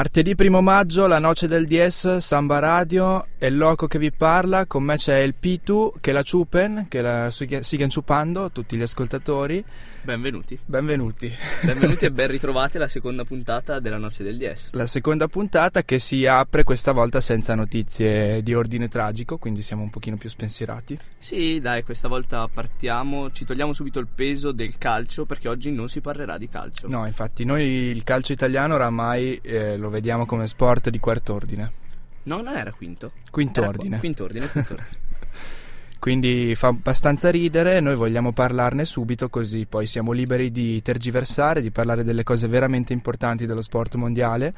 Martedì primo maggio, la noce del DS, Samba Radio, è il loco che vi parla, con me c'è il Pitu, che la ciupen, che la siguen ciupando, tutti gli ascoltatori. Benvenuti. Benvenuti. Benvenuti e ben ritrovati alla seconda puntata della Noce del DS. La seconda puntata che si apre questa volta senza notizie di ordine tragico, quindi siamo un pochino più spensierati. Sì, dai, questa volta partiamo, ci togliamo subito il peso del calcio perché oggi non si parlerà di calcio. No, infatti noi il calcio italiano oramai eh, lo vediamo come sport di quarto ordine. No, non era quinto. Quinto Era ordine. Quinto ordine, quinto ordine. Quindi fa abbastanza ridere, noi vogliamo parlarne subito così poi siamo liberi di tergiversare, di parlare delle cose veramente importanti dello sport mondiale.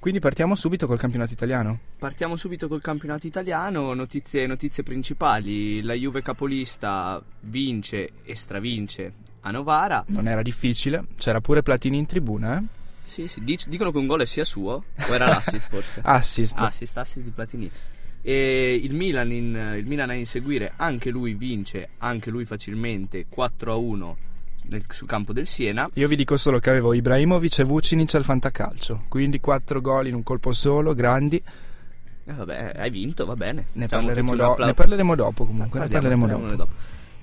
Quindi partiamo subito col campionato italiano. Partiamo subito col campionato italiano, notizie, notizie principali. La Juve capolista vince e stravince a Novara. Non era difficile, c'era pure Platini in tribuna, eh? Sì, sì, dic- dicono che un gol sia suo, o era l'assist forse? Assist. assist, assist di Platini. E il Milan, in, il Milan a inseguire, anche lui vince, anche lui facilmente 4-1 nel, sul campo del Siena. Io vi dico solo che avevo Ibrahimovic e Vucinic al fantacalcio, quindi quattro gol in un colpo solo, grandi. E vabbè, hai vinto, va bene. Ne, parleremo, do- ne parleremo dopo comunque, ne parleremo parliamone dopo.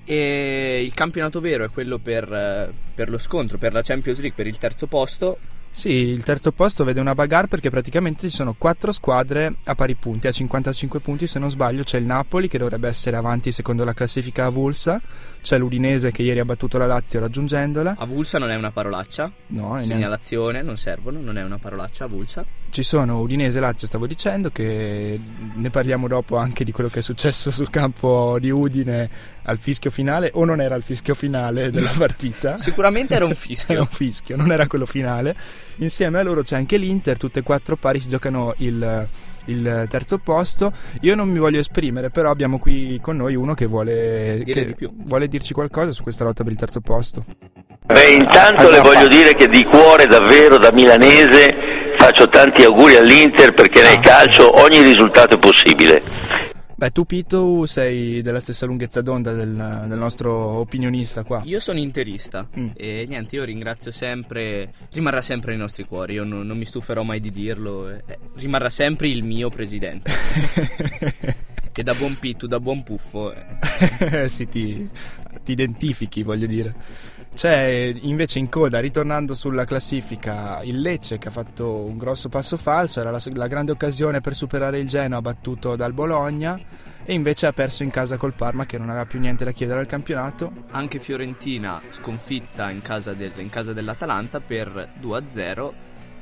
E il campionato vero è quello per, eh, per lo scontro, per la Champions League, per il terzo posto. Sì, il terzo posto vede una bagarre perché praticamente ci sono quattro squadre a pari punti, a 55 punti se non sbaglio c'è il Napoli che dovrebbe essere avanti secondo la classifica avulsa, c'è l'Udinese che ieri ha battuto la Lazio raggiungendola, Avulsa non è una parolaccia, no, neanche- segnalazione, non servono, non è una parolaccia avulsa. ci sono Udinese e Lazio stavo dicendo che ne parliamo dopo anche di quello che è successo sul campo di Udine al fischio finale o non era il fischio finale della partita? Sicuramente era un Era fischio. un fischio, non era quello finale. Insieme a loro c'è anche l'Inter, tutte e quattro pari si giocano il, il terzo posto. Io non mi voglio esprimere, però abbiamo qui con noi uno che vuole, che di più. vuole dirci qualcosa su questa lotta per il terzo posto. Beh, intanto le voglio dire che di cuore davvero da milanese faccio tanti auguri all'Inter perché nel calcio ogni risultato è possibile. Beh, tu Pito sei della stessa lunghezza d'onda del, del nostro opinionista qua. Io sono interista Mm. e niente, io ringrazio sempre, rimarrà sempre nei nostri cuori, io non, non mi stuferò mai di dirlo, eh, rimarrà sempre il mio presidente, che da buon pittu, da buon puffo, eh, sì, ti, ti identifichi, voglio dire. C'è invece in coda, ritornando sulla classifica, il Lecce che ha fatto un grosso passo falso, era la, la grande occasione per superare il Genoa battuto dal Bologna e invece ha perso in casa col Parma che non aveva più niente da chiedere al campionato. anche Fiorentina sconfitta in casa, del- in casa dell'Atalanta per 2-0,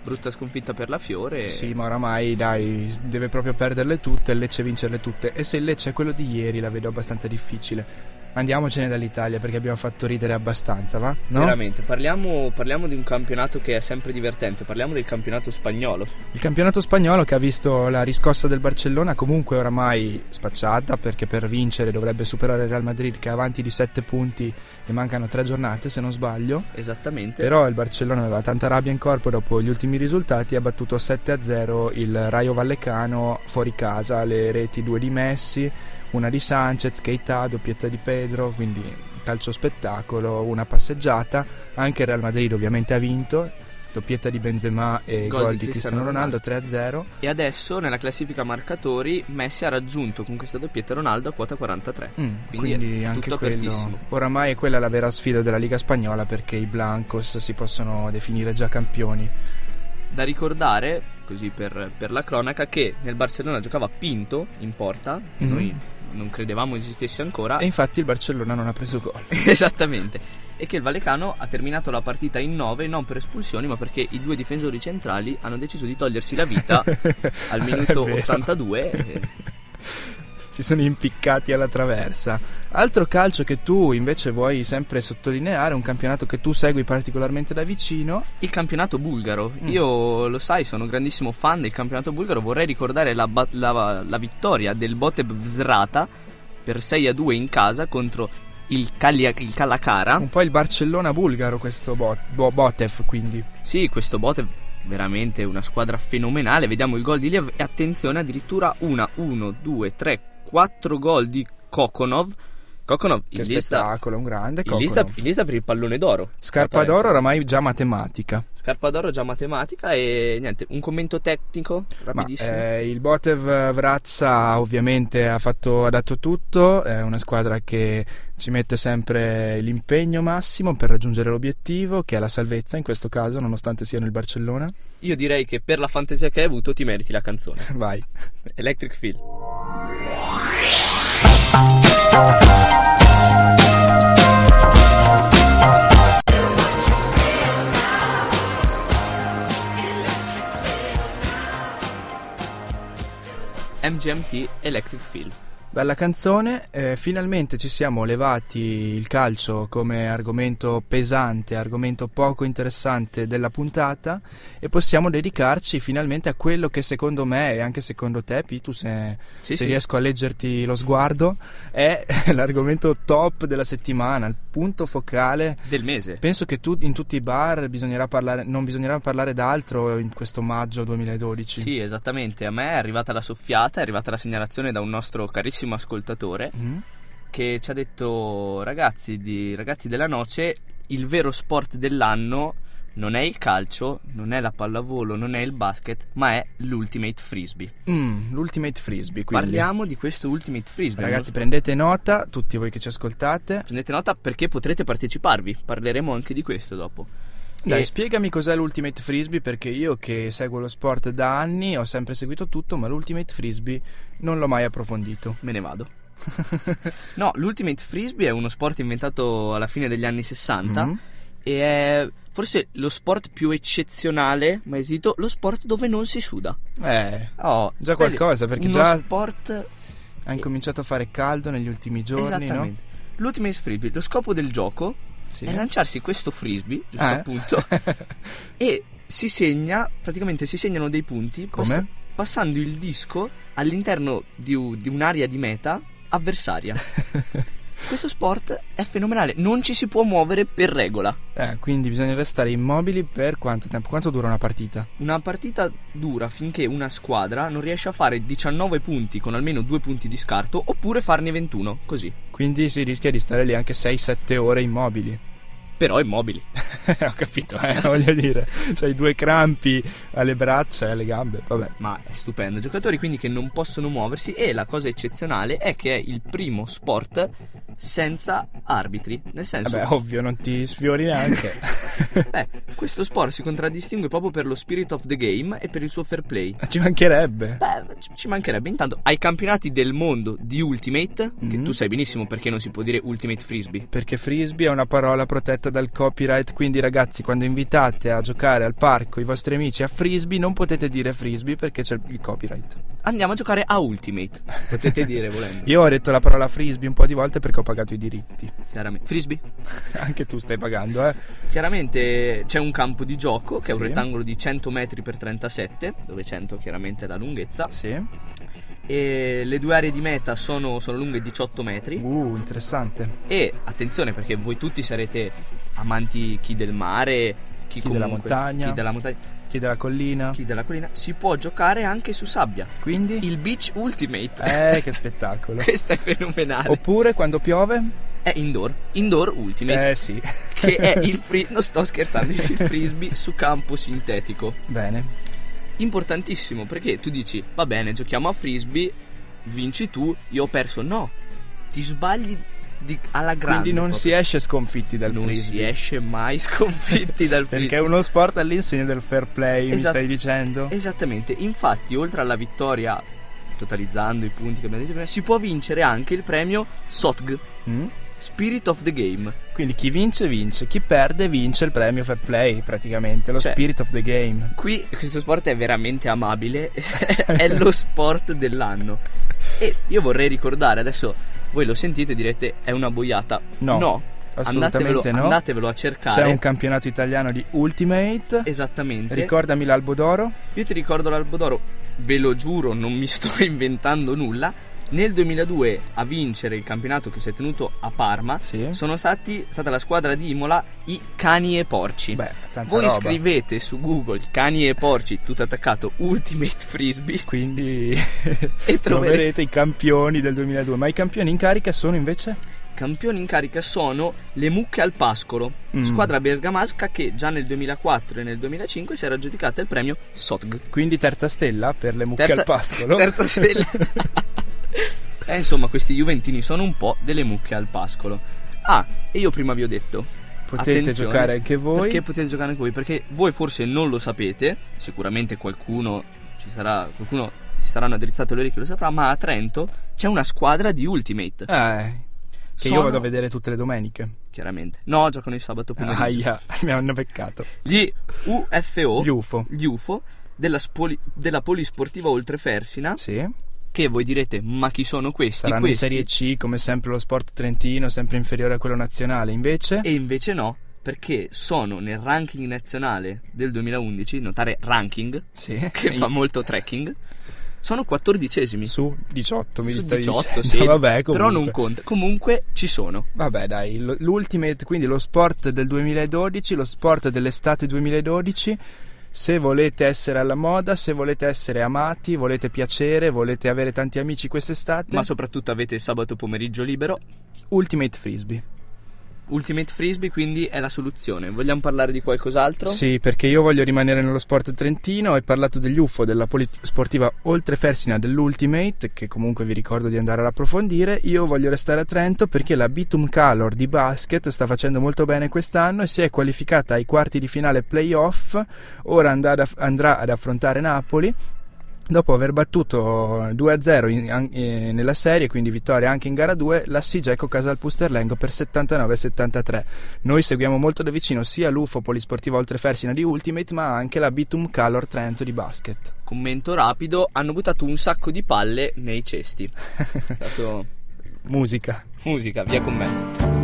brutta sconfitta per la Fiore. Sì, ma oramai dai, deve proprio perderle tutte, il Lecce vincerle tutte e se il Lecce è quello di ieri la vedo abbastanza difficile. Andiamocene dall'Italia perché abbiamo fatto ridere abbastanza, va? No? Veramente, parliamo, parliamo di un campionato che è sempre divertente, parliamo del campionato spagnolo. Il campionato spagnolo che ha visto la riscossa del Barcellona comunque oramai spacciata perché per vincere dovrebbe superare il Real Madrid che è avanti di 7 punti e mancano 3 giornate se non sbaglio. Esattamente. Però il Barcellona aveva tanta rabbia in corpo dopo gli ultimi risultati ha battuto 7-0 il Rayo Vallecano fuori casa, le reti due di Messi, una di Sanchez, Keita, doppietta di Pedro, quindi calcio spettacolo, una passeggiata, anche il Real Madrid ovviamente ha vinto, doppietta di Benzema e Gol gol, di di Cristiano Cristiano Ronaldo 3-0. E adesso nella classifica marcatori Messi ha raggiunto con questa doppietta Ronaldo a quota 43. Mm, Quindi quindi anche quello oramai è quella la vera sfida della Liga spagnola perché i Blancos si possono definire già campioni. Da ricordare, così per, per la cronaca, che nel Barcellona giocava Pinto in porta, Mhm. noi non credevamo esistesse ancora. E infatti il Barcellona non ha preso gol. Esattamente. E che il Vallecano ha terminato la partita in 9 non per espulsioni, ma perché i due difensori centrali hanno deciso di togliersi la vita al minuto È vero. 82. e- si sono impiccati alla traversa. Altro calcio che tu invece vuoi sempre sottolineare, un campionato che tu segui particolarmente da vicino. Il campionato bulgaro. Mm. Io lo sai, sono un grandissimo fan del campionato bulgaro. Vorrei ricordare la, la- la vittoria del Boteb Vzrata per 6 a 2 in casa contro il, Calia- il Calacara. Un po' il Barcellona bulgaro questo Bot- Bo- Botev, quindi. Sì, questo Botev veramente una squadra fenomenale. Vediamo il gol di Liev e attenzione addirittura una, uno, due, tre, quattro gol di Kokonov. Kokonov Che in lista, spettacolo, un grande in lista, Kokonov. in lista per il pallone d'oro. Scarpa d'oro oramai già matematica. Scarpa d'oro già matematica e niente, un commento tecnico Ma, rapidissimo. eh, il Botev Vrazza ovviamente ha, fatto, ha dato tutto, è una squadra che ci mette sempre l'impegno massimo per raggiungere l'obiettivo, che è la salvezza in questo caso, nonostante siano il Barcellona. Io direi che per la fantasia che hai avuto ti meriti la canzone. Vai. Electric Feel. MGMT Electric Feel. Bella canzone, eh, finalmente ci siamo levati il calcio come argomento pesante, argomento poco interessante della puntata e possiamo dedicarci finalmente a quello che secondo me e anche secondo te, Pitu, se, Sì, se sì. riesco a leggerti lo sguardo, è l'argomento top della settimana, il punto focale. Del mese. Penso che tu in tutti i bar bisognerà parlare, non bisognerà parlare d'altro in questo maggio 2012. Sì, esattamente. A me è arrivata la soffiata, è arrivata la segnalazione da un nostro carissimo ascoltatore Mm? che ci ha detto ragazzi, di, ragazzi della noce, il vero sport dell'anno non è il calcio, non è la pallavolo, non è il basket, ma è l'ultimate frisbee. Mm, l'Ultimate Frisbee, quindi. Parliamo di questo ultimate frisbee. Ragazzi, prendete nota, tutti voi che ci ascoltate. prendete nota perché potrete parteciparvi. Parleremo anche di questo dopo. Dai, E- spiegami cos'è l'Ultimate Frisbee perché io che seguo lo sport da anni ho sempre seguito tutto, ma l'Ultimate Frisbee non l'ho mai approfondito. Me ne vado. no, l'ultimate frisbee è uno sport inventato alla fine degli anni 60 Mhm. e è forse lo sport più eccezionale mai esito, lo sport dove non si suda. Eh, Oh, Già qualcosa, perché uno già- sport ha incominciato a fare caldo negli ultimi giorni, esattamente. L'ultimate frisbee, lo scopo del gioco no? Sì. è lanciarsi questo frisbee, giusto Ah, eh? appunto, e si segna, praticamente si segnano dei punti Come? pass- passando il disco all'interno di, u- di un'area di meta avversaria. Questo sport è fenomenale, non ci si può muovere per regola. Eh, quindi bisogna restare immobili per quanto tempo? Quanto dura una partita? Una partita dura finché una squadra non riesce a fare 19 punti con almeno 2 punti di scarto oppure farne 21, così. Quindi si rischia di stare lì anche 6-7 ore immobili. Però immobili. Ho capito, eh, voglio dire. C'hai due crampi alle braccia e alle gambe, vabbè. Ma è stupendo. Giocatori quindi che non possono muoversi e la cosa eccezionale è che è il primo sport senza arbitri. Nel senso, Vabbè, ovvio, non ti sfiori neanche. beh, questo sport si contraddistingue proprio per lo spirit of the game e per il suo fair play. Ci mancherebbe. Beh, ci- mancherebbe. Intanto, ai campionati del mondo di Ultimate, che Mhm. tu sai benissimo perché non si può dire Ultimate Frisbee. Perché frisbee è una parola protetta dal copyright, quindi ragazzi quando invitate a giocare al parco i vostri amici a frisbee non potete dire frisbee perché c'è il copyright. Andiamo a giocare a Ultimate. Potete dire volendo. Io ho detto la parola frisbee un po' di volte perché ho pagato i diritti. Chiaramente. Frisbee. Anche tu stai pagando, eh? Chiaramente c'è un campo di gioco che è un Sì. rettangolo di 100 metri per 37, dove 100 chiaramente è la lunghezza. Sì. E le due aree di meta sono, sono lunghe 18 metri. Uh, interessante. E attenzione perché voi tutti sarete amanti chi del mare, chi, Chi della comunque- montagna. chi della montagna, Chi della collina. chi della collina. Si può giocare anche su sabbia. Quindi? Il Beach Ultimate. Eh, che spettacolo. Questo è fenomenale. Oppure quando piove? È indoor. Indoor Ultimate. Eh sì. Che è il free. Non sto scherzando. Il frisbee su campo sintetico. Bene. Importantissimo perché tu dici: Va bene, giochiamo a frisbee. Vinci tu, io ho perso. No, ti sbagli di- alla grande. Quindi non proprio. si esce sconfitti dal non frisbee. si esce mai sconfitti dal Perché frisbee. è uno sport all'insegna del fair play, mi Esat- stai dicendo? Esattamente, infatti, oltre alla vittoria, totalizzando i punti che abbiamo detto prima, si può vincere anche il premio SOTG, Mm? Spirit of the Game. Quindi chi vince vince, chi perde vince il premio fair play praticamente, lo Cioè- spirit of the game. Qui questo sport è veramente amabile, è lo sport dell'anno. E io vorrei ricordare, adesso voi lo sentite e direte è una boiata. No, andatevelo, assolutamente no. andatevelo a cercare. C'è un campionato italiano di Ultimate. Esattamente. Ricordami l'Albo d'Oro. Io ti ricordo l'Albo d'Oro, ve lo giuro, non mi sto inventando nulla. Nel 2002 a vincere il campionato che si è tenuto a Parma Sì. sono stati stata la squadra di Imola i Cani e Porci. Beh, Voi roba. scrivete su Google Cani e Porci, tutto attaccato Ultimate Frisbee Quindi e troverete troverete i campioni del 2002. Ma i campioni in carica sono invece? campioni in carica sono le Mucche al Pascolo, Mm. squadra bergamasca che già nel 2004 e nel 2005 si era aggiudicata il premio SOTG. Quindi terza stella per le mucche Terza- al pascolo. terza stella. E insomma, questi Juventini sono un po' delle mucche al pascolo. Ah, e io prima vi ho detto. Potete giocare anche voi. Perché potete giocare anche voi? Perché voi forse non lo sapete, sicuramente qualcuno ci sarà, qualcuno si saranno addrizzate le orecchie lo saprà, ma a Trento c'è una squadra di Ultimate. Eh, che Sono- io vado a vedere tutte le domeniche. Chiaramente. No, giocano il sabato pomeriggio. Aia, mi hanno beccato. Gli UFO, Gli UFO. gli UFO della, spoli- della Polisportiva Oltrefersina, Sì. Che voi direte, ma chi sono questi? Saranno questi? in Serie C, come sempre lo sport trentino, sempre inferiore a quello nazionale. Invece, E invece no, perché sono nel ranking nazionale del 2011, notare ranking, sì, che fa molto trekking, sono quattordicesimi. su 18 mi Su stavi 18, dicendo. sì, Vabbè, però non conta. Comunque ci sono. Vabbè, dai, l'Ultimate, quindi lo sport del 2012, lo sport dell'estate 2012. Se volete essere alla moda, se volete essere amati, volete piacere, volete avere tanti amici quest'estate, Ma soprattutto avete il sabato pomeriggio libero. Ultimate Frisbee. Ultimate Frisbee quindi è la soluzione. Vogliamo parlare di qualcos'altro? Sì, perché io voglio rimanere nello sport trentino. Hai parlato degli UFO, della polisportiva oltre Fersina dell'Ultimate, che comunque vi ricordo di andare ad approfondire. Io voglio restare a Trento perché la Bitum Calor di basket sta facendo molto bene quest'anno e si è qualificata ai quarti di finale playoff. Ora andrà ad, andrà ad affrontare Napoli. Dopo aver battuto 2-0 in- an- eh, nella serie, quindi vittoria anche in gara 2, la Sigeco Casal Pusterlengo per 79-73. Noi seguiamo molto da vicino sia l'UFO Polisportiva Oltrefersina di Ultimate, ma anche la Bitum Calor Trento di basket. Commento rapido, hanno buttato un sacco di palle nei cesti. È stato Musica. musica, via con me.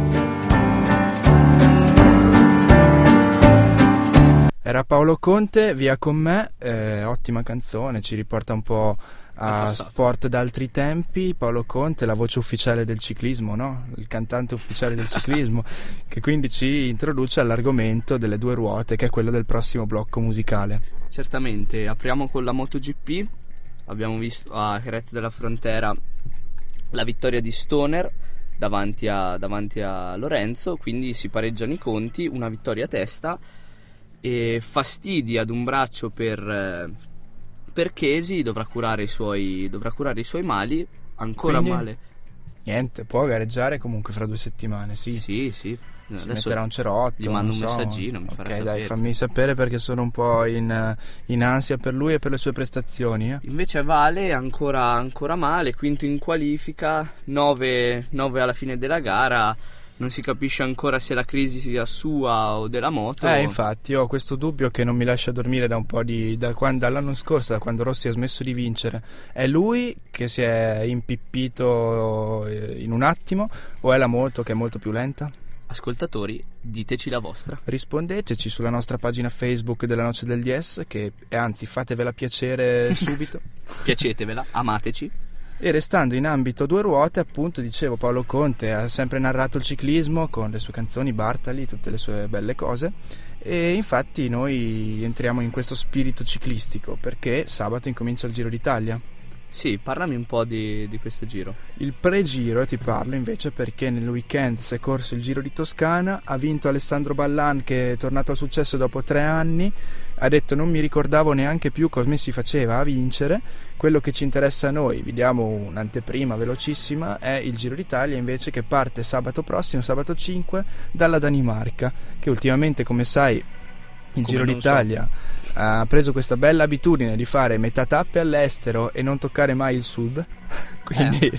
Era Paolo Conte, via con me, eh, ottima canzone, ci riporta un po' a sport d'altri tempi. Paolo Conte, la voce ufficiale del ciclismo, no? Il cantante ufficiale del ciclismo, che quindi ci introduce all'argomento delle due ruote, che è quello del prossimo blocco musicale. Certamente, apriamo con la MotoGP. Abbiamo visto a Jerez della Frontera la vittoria di Stoner davanti a, davanti a Lorenzo, quindi si pareggiano i conti, una vittoria a testa e fastidi ad un braccio per, eh, per Chesi, dovrà curare, i suoi, dovrà curare i suoi mali, ancora Quindi? male. Niente, può gareggiare comunque fra due settimane, sì. Sì, sì. Si Adesso metterà un cerotto. gli mando un so. messaggino, mi Ok, farà dai, sapere. fammi sapere perché sono un po' in, eh, in ansia per lui e per le sue prestazioni. eh. Invece Vale ancora, ancora male, quinto in qualifica, 9, alla fine della gara, non si capisce ancora se la crisi sia sua o della moto. Eh, infatti, ho questo dubbio che non mi lascia dormire da un po' di. da quando, dall'anno scorso, da quando Rossi ha smesso di vincere. È lui che si è impippito eh, in un attimo o è la moto che è molto più lenta? Ascoltatori, diteci la vostra. Rispondeteci sulla nostra pagina Facebook della Noce del DS, che e anzi fatevela piacere subito. Piacetevela, amateci. E restando in ambito due ruote, appunto, dicevo, Paolo Conte ha sempre narrato il ciclismo con le sue canzoni, Bartali, tutte le sue belle cose. E infatti noi entriamo in questo spirito ciclistico perché sabato incomincia il Giro d'Italia. Sì, parlami un po' di, di questo giro. Il pre-giro ti parlo invece perché nel weekend si è corso il Giro di Toscana, ha vinto Alessandro Ballan che è tornato al successo dopo tre anni, ha detto non mi ricordavo neanche più come si faceva a vincere, quello che ci interessa a noi, vi diamo un'anteprima velocissima, è il Giro d'Italia invece che parte sabato prossimo, sabato 5, dalla Danimarca, che ultimamente come sai Come Giro d'Italia ha preso questa bella abitudine di fare metà tappe all'estero e non toccare mai il sud. Quindi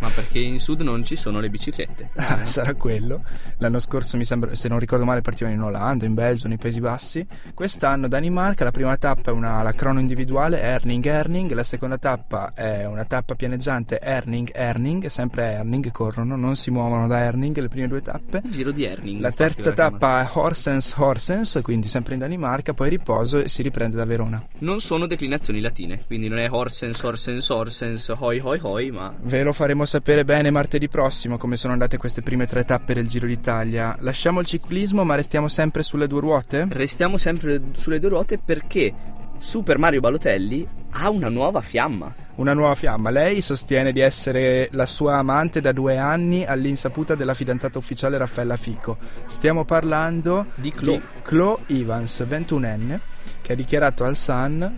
Ma perché in sud non ci sono le biciclette. Ah, sarà quello. L'anno scorso mi sembra, se non ricordo male, partivano in Olanda, in Belgio, nei Paesi Bassi. Quest'anno Danimarca, la prima tappa è una, la crono individuale, Erning Erning, la seconda tappa è una tappa pianeggiante Erning Erning, sempre Erning, corrono, non si muovono da Erning le prime due tappe. Il giro di Erning. La terza tappa è Horsens Horsens, quindi sempre in Danimarca, poi riposo e si riprende da Verona. Non sono declinazioni latine, quindi non è Horsens, Horsens, Horsens, hoi hoi hoi, ma Ve lo faremo sapere bene martedì prossimo come sono andate queste prime tre tappe del Giro d'Italia. Lasciamo il ciclismo ma restiamo sempre sulle due ruote? restiamo sempre sulle due ruote perché Super Mario Balotelli ha una nuova fiamma. Una nuova fiamma. Lei sostiene di essere la sua amante da due anni all'insaputa della fidanzata ufficiale Raffaella Fico. Stiamo parlando Di Chloe. Chloe Evans, 21enne, che ha dichiarato al Sun,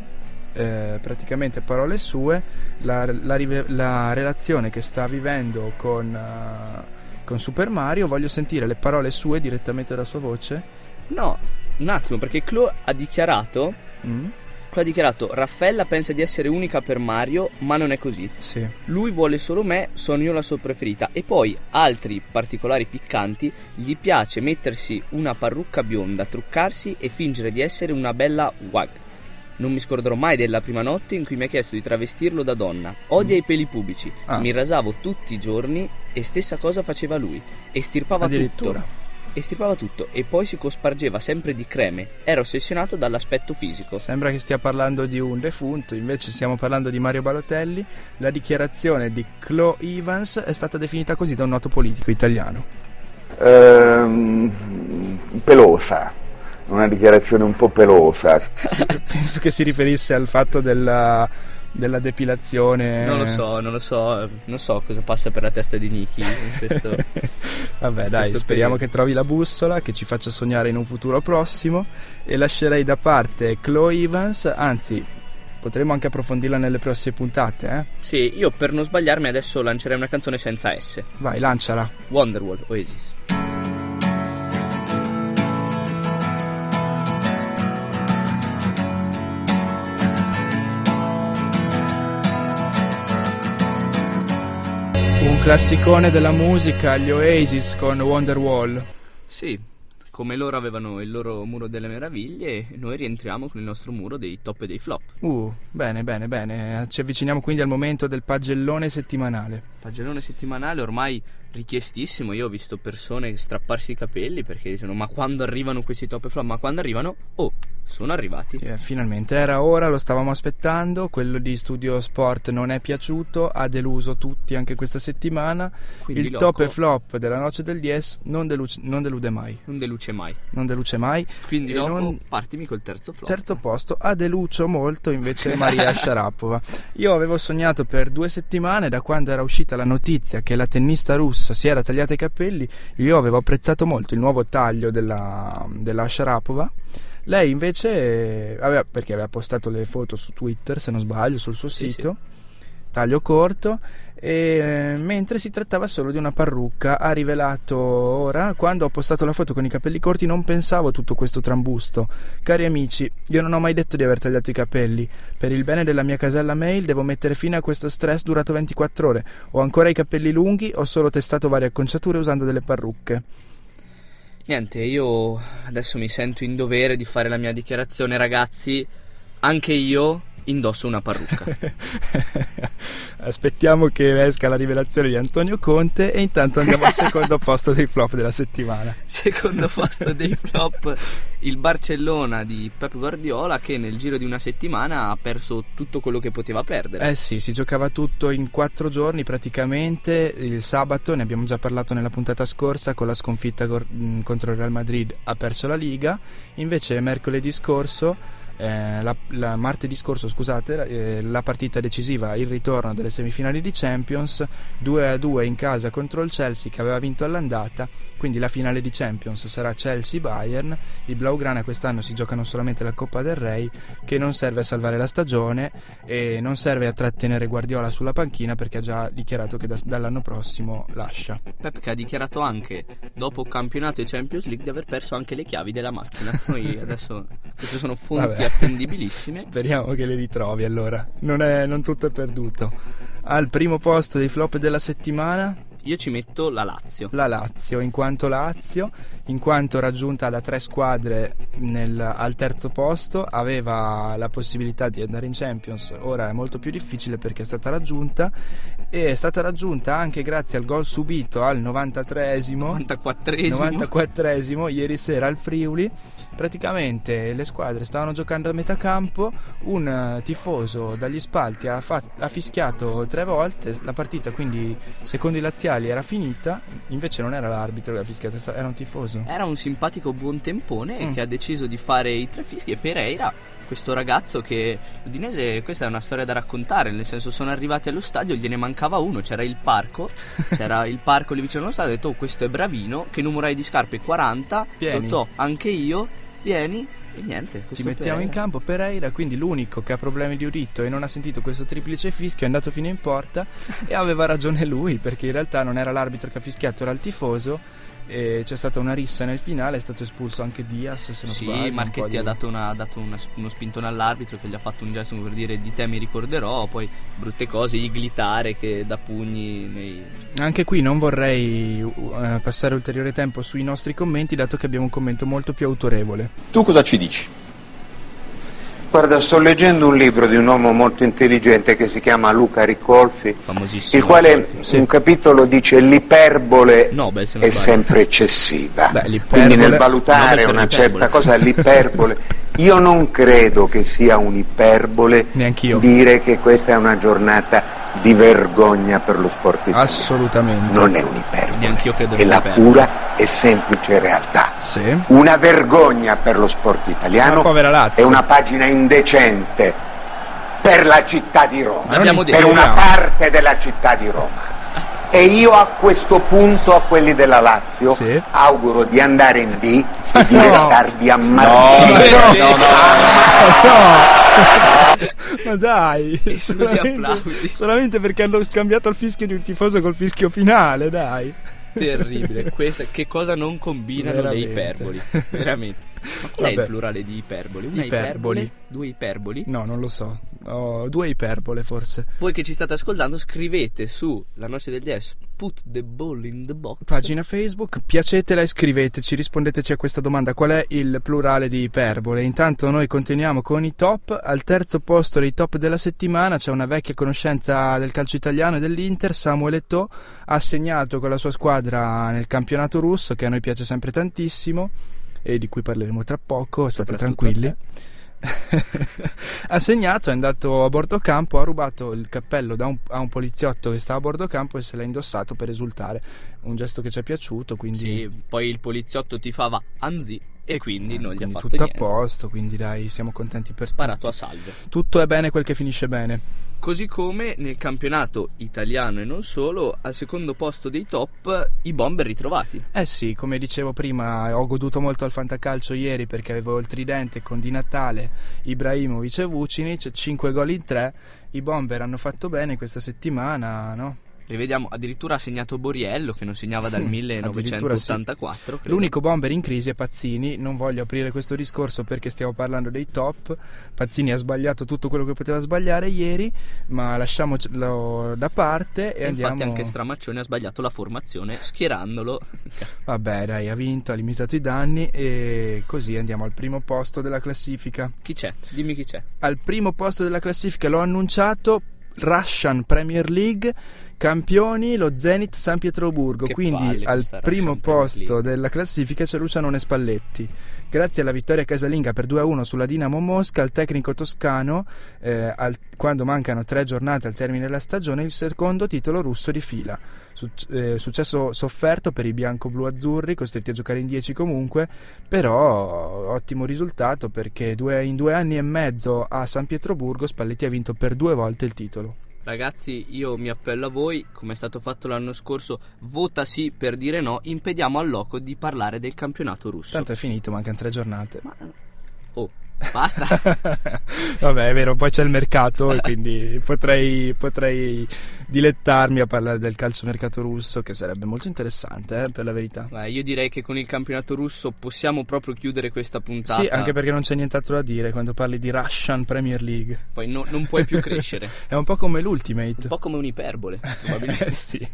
eh, praticamente parole sue, la, la la relazione che sta vivendo con, eh, con Super Mario. Voglio sentire le parole sue direttamente dalla sua voce. No, un attimo, perché Chloe ha dichiarato. Mm? Ha dichiarato: Raffaella pensa di essere unica per Mario, ma non è così. Sì. Lui vuole solo me, sono io la sua preferita. E poi, altri particolari piccanti, gli piace mettersi una parrucca bionda, truccarsi e fingere di essere una bella wag. Non mi scorderò mai della prima notte in cui mi ha chiesto di travestirlo da donna. Odia i peli pubici. Ah. Mi rasavo tutti i giorni e stessa cosa faceva lui. Estirpava Addirittura. tutto. Estirpava tutto e poi si cospargeva sempre di creme. Era ossessionato dall'aspetto fisico. Sembra che stia parlando di un defunto, invece stiamo parlando di Mario Balotelli. La dichiarazione di Chloe Evans è stata definita così da un noto politico italiano. Ehm, pelosa, una dichiarazione un po' pelosa. Penso che si riferisse al fatto della, della depilazione. Non lo so, non lo so, non so cosa passa per la testa di Nicky in questo. Vabbè, dai, questo speriamo periodo. che trovi la bussola, che ci faccia sognare in un futuro prossimo. E lascerei da parte Chloe Evans, anzi, potremo anche approfondirla nelle prossime puntate, eh? Sì, io per non sbagliarmi adesso lancerei una canzone senza S. Vai, lanciala. Wonderwall, Oasis. Classicone della musica, gli Oasis con Wonderwall. Sì, come loro avevano il loro muro delle meraviglie, noi rientriamo con il nostro muro dei top e dei flop. Uh, bene, bene, bene. Ci avviciniamo quindi al momento del pagellone settimanale. Pagellone settimanale ormai richiestissimo. Io ho visto persone strapparsi i capelli perché dicono: Ma quando arrivano questi top e flop? Ma quando arrivano? Oh, sono arrivati. Eh, finalmente era ora, lo stavamo aspettando. Quello di Studio Sport non è piaciuto, ha deluso tutti anche questa settimana. Quindi Il Loco top e flop della noce del 10 non, deluce- non delude mai. Non deluce mai. Non deluce mai. Quindi Loco, non- partimi col terzo flop. Terzo posto ha deluso molto invece Maria Sharapova. Io avevo sognato per due settimane da quando era uscita la notizia che la tennista russa si era tagliata i capelli. Io avevo apprezzato molto il nuovo taglio della, della Sharapova. Lei invece eh, aveva, perché aveva postato le foto su Twitter, se non sbaglio, sul suo Sì, sito. Taglio corto, e eh, mentre si trattava solo di una parrucca, ha rivelato ora, quando ho postato la foto con i capelli corti non pensavo a tutto questo trambusto. Cari amici, io non ho mai detto di aver tagliato i capelli. Per il bene della mia casella mail devo mettere fine a questo stress durato 24 ore. Ho ancora i capelli lunghi, ho solo testato varie acconciature usando delle parrucche. Niente, io adesso mi sento in dovere di fare la mia dichiarazione, ragazzi. Anche io indosso una parrucca. Aspettiamo che esca la rivelazione di Antonio Conte e intanto andiamo al secondo posto dei flop della settimana. Secondo posto dei flop, il Barcellona di Pep Guardiola che nel giro di una settimana ha perso tutto quello che poteva perdere. Eh sì, si giocava tutto in quattro giorni praticamente. Il sabato, ne abbiamo già parlato nella puntata scorsa, con la sconfitta contro il Real Madrid ha perso la Liga. Invece mercoledì scorso, eh, la, la- martedì scorso, scusate, eh, la partita decisiva, il ritorno delle semifinali di Champions, 2 a 2 in casa contro il Chelsea che aveva vinto all'andata. Quindi la finale di Champions sarà Chelsea-Bayern. I Blaugrana quest'anno si giocano solamente la Coppa del Re, che non serve a salvare la stagione e non serve a trattenere Guardiola sulla panchina perché ha già dichiarato che da- dall'anno prossimo lascia. Pep che ha dichiarato anche dopo campionato e Champions League di aver perso anche le chiavi della macchina. Noi adesso queste sono fonti Vabbè. Attendibilissime. Speriamo che le ritrovi allora. Non, è- non tutto è perduto. Al primo posto dei flop della settimana Io ci metto la Lazio. la Lazio, in quanto Lazio, in quanto raggiunta da tre squadre nel- al terzo posto, aveva la possibilità di andare in Champions. Ora è molto più difficile perché è stata raggiunta e è stata raggiunta anche grazie al gol subito al 93esimo. 94esimo. 94esimo ieri sera al Friuli praticamente le squadre stavano giocando a metà campo un eh, tifoso dagli spalti ha, fat- ha fischiato tre volte la partita quindi secondo i laziali era finita invece non era l'arbitro che ha fischiato era un tifoso Era un simpatico buon tempone Mm. che ha deciso di fare i tre fischi e Pereira, questo ragazzo che l'Udinese, questa è una storia da raccontare, nel senso sono arrivati allo stadio, gliene mancava uno, c'era il parco, c'era il parco lì vicino allo stadio, ha detto "Oh, questo è bravino, che numero hai di scarpe? 40, Vieni. Totò, anche io, vieni e niente, ci questo mettiamo in Pereira. campo Pereira quindi l'unico che ha problemi di udito e non ha sentito questo triplice fischio è andato fino in porta e aveva ragione lui perché in realtà non era l'arbitro che ha fischiato era il tifoso e c'è stata una rissa nel finale è stato espulso anche Diaz se non Sì, sbaglio un po' Marchetti di- ha dato, una- ha dato una- uno spintone all'arbitro che gli ha fatto un gesto per dire di te mi ricorderò, poi brutte cose, gli glitare che da pugni nei... Anche qui non vorrei uh, passare ulteriore tempo sui nostri commenti, dato che abbiamo un commento molto più autorevole. Tu cosa ci dici? Guarda, sto leggendo un libro di un uomo molto intelligente che si chiama Luca Ricolfi, il quale. Sì. un capitolo dice l'iperbole Nobel, se non è sempre eccessiva. Beh, Quindi nel valutare una certa cosa, l'iperbole, io non credo che sia un'iperbole dire che questa è una giornata di vergogna per lo sport italiano. Assolutamente. Non è un'iperbole, è la un'iperbole. pura e semplice realtà. Sì. Una vergogna per lo sport italiano Lazio. è una pagina indecente per la città di Roma, per detto. una parte della città di Roma. E io a questo punto a quelli della Lazio Sì. auguro di andare in B e di No. restarvi a No, margine. no, no, Ma dai, solamente, solamente perché hanno scambiato il fischio di un tifoso col fischio finale, dai. Terribile, Questa, che cosa non combinano le Veramente. iperboli? Veramente. Qual è il plurale di iperboli? Una Iperboli. iperbole? Due iperboli? No, non lo so. Ho due iperbole forse. Voi che ci state ascoltando scrivete su la noce del DS Put the ball in the box Pagina Facebook, piacetela e scriveteci, rispondeteci a questa domanda. Qual è il plurale di iperbole? Intanto noi continuiamo con i top. Al terzo posto dei top della settimana c'è una vecchia conoscenza del calcio italiano e dell'Inter, Samuel Eto'o, ha segnato con la sua squadra nel campionato russo che a noi piace sempre tantissimo e di cui parleremo tra poco, state tranquilli. ha segnato, è andato a bordo campo, ha rubato il cappello da un- a un poliziotto che stava a bordo campo e se l'ha indossato per esultare. Un gesto che ci è piaciuto, quindi, Sì, poi il poliziotto tifava Anzi e quindi non gli ha quindi fatto tutto niente a posto, quindi dai, siamo contenti per Sparato a tutti. salve Tutto è bene quel che finisce bene. Così come nel campionato italiano e non solo Al secondo posto dei top i bomber ritrovati Eh sì, come dicevo prima, ho goduto molto al fantacalcio ieri perché avevo il tridente con Di Natale, Ibrahimovic e Vucinic, 5 gol in 3. I bomber hanno fatto bene questa settimana, no? Rivediamo, addirittura ha segnato Boriello che non segnava dal Addirittura sì. 1984 credo. L'unico bomber in crisi è Pazzini, non voglio aprire questo discorso perché stiamo parlando dei top. Pazzini ha sbagliato tutto quello che poteva sbagliare ieri, ma lasciamocelo da parte e, E infatti andiamo anche Stramaccione ha sbagliato la formazione schierandolo Vabbè, dai, ha vinto, ha limitato i danni e così andiamo al primo posto della classifica. Chi c'è? Dimmi chi c'è Al primo posto della classifica l'ho annunciato Russian Premier League campioni lo Zenit San Pietroburgo. Che quindi al primo Russian posto della classifica c'è Lucianone Spalletti grazie alla vittoria casalinga per 2-1 sulla Dinamo Mosca il tecnico toscano eh, al- quando mancano tre giornate al termine della stagione il secondo titolo russo di fila. Suc- eh, successo sofferto per i bianco-blu-azzurri costretti a giocare in 10 comunque però ottimo risultato perché due- in due anni e mezzo a San Pietroburgo Spalletti ha vinto per due volte il titolo Ragazzi, io mi appello a voi, come è stato fatto l'anno scorso, vota sì per dire no, impediamo al loco di parlare del campionato russo. tanto è finito mancano tre giornate Oh, Basta. Vabbè, è vero, poi c'è il mercato e quindi potrei, potrei dilettarmi a parlare del calciomercato russo, che sarebbe molto interessante, eh, per la verità. Beh, io direi che con il campionato russo possiamo proprio chiudere questa puntata. Sì, anche perché non c'è nient'altro da dire quando parli di Russian Premier League. Poi no- non puoi più crescere. È un po' come l'Ultimate. Un po' come un'iperbole, probabilmente. Eh sì.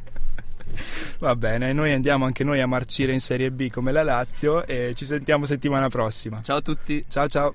Va bene, noi andiamo anche noi a marcire in Serie B come la Lazio e ci sentiamo settimana prossima. Ciao a tutti. Ciao ciao.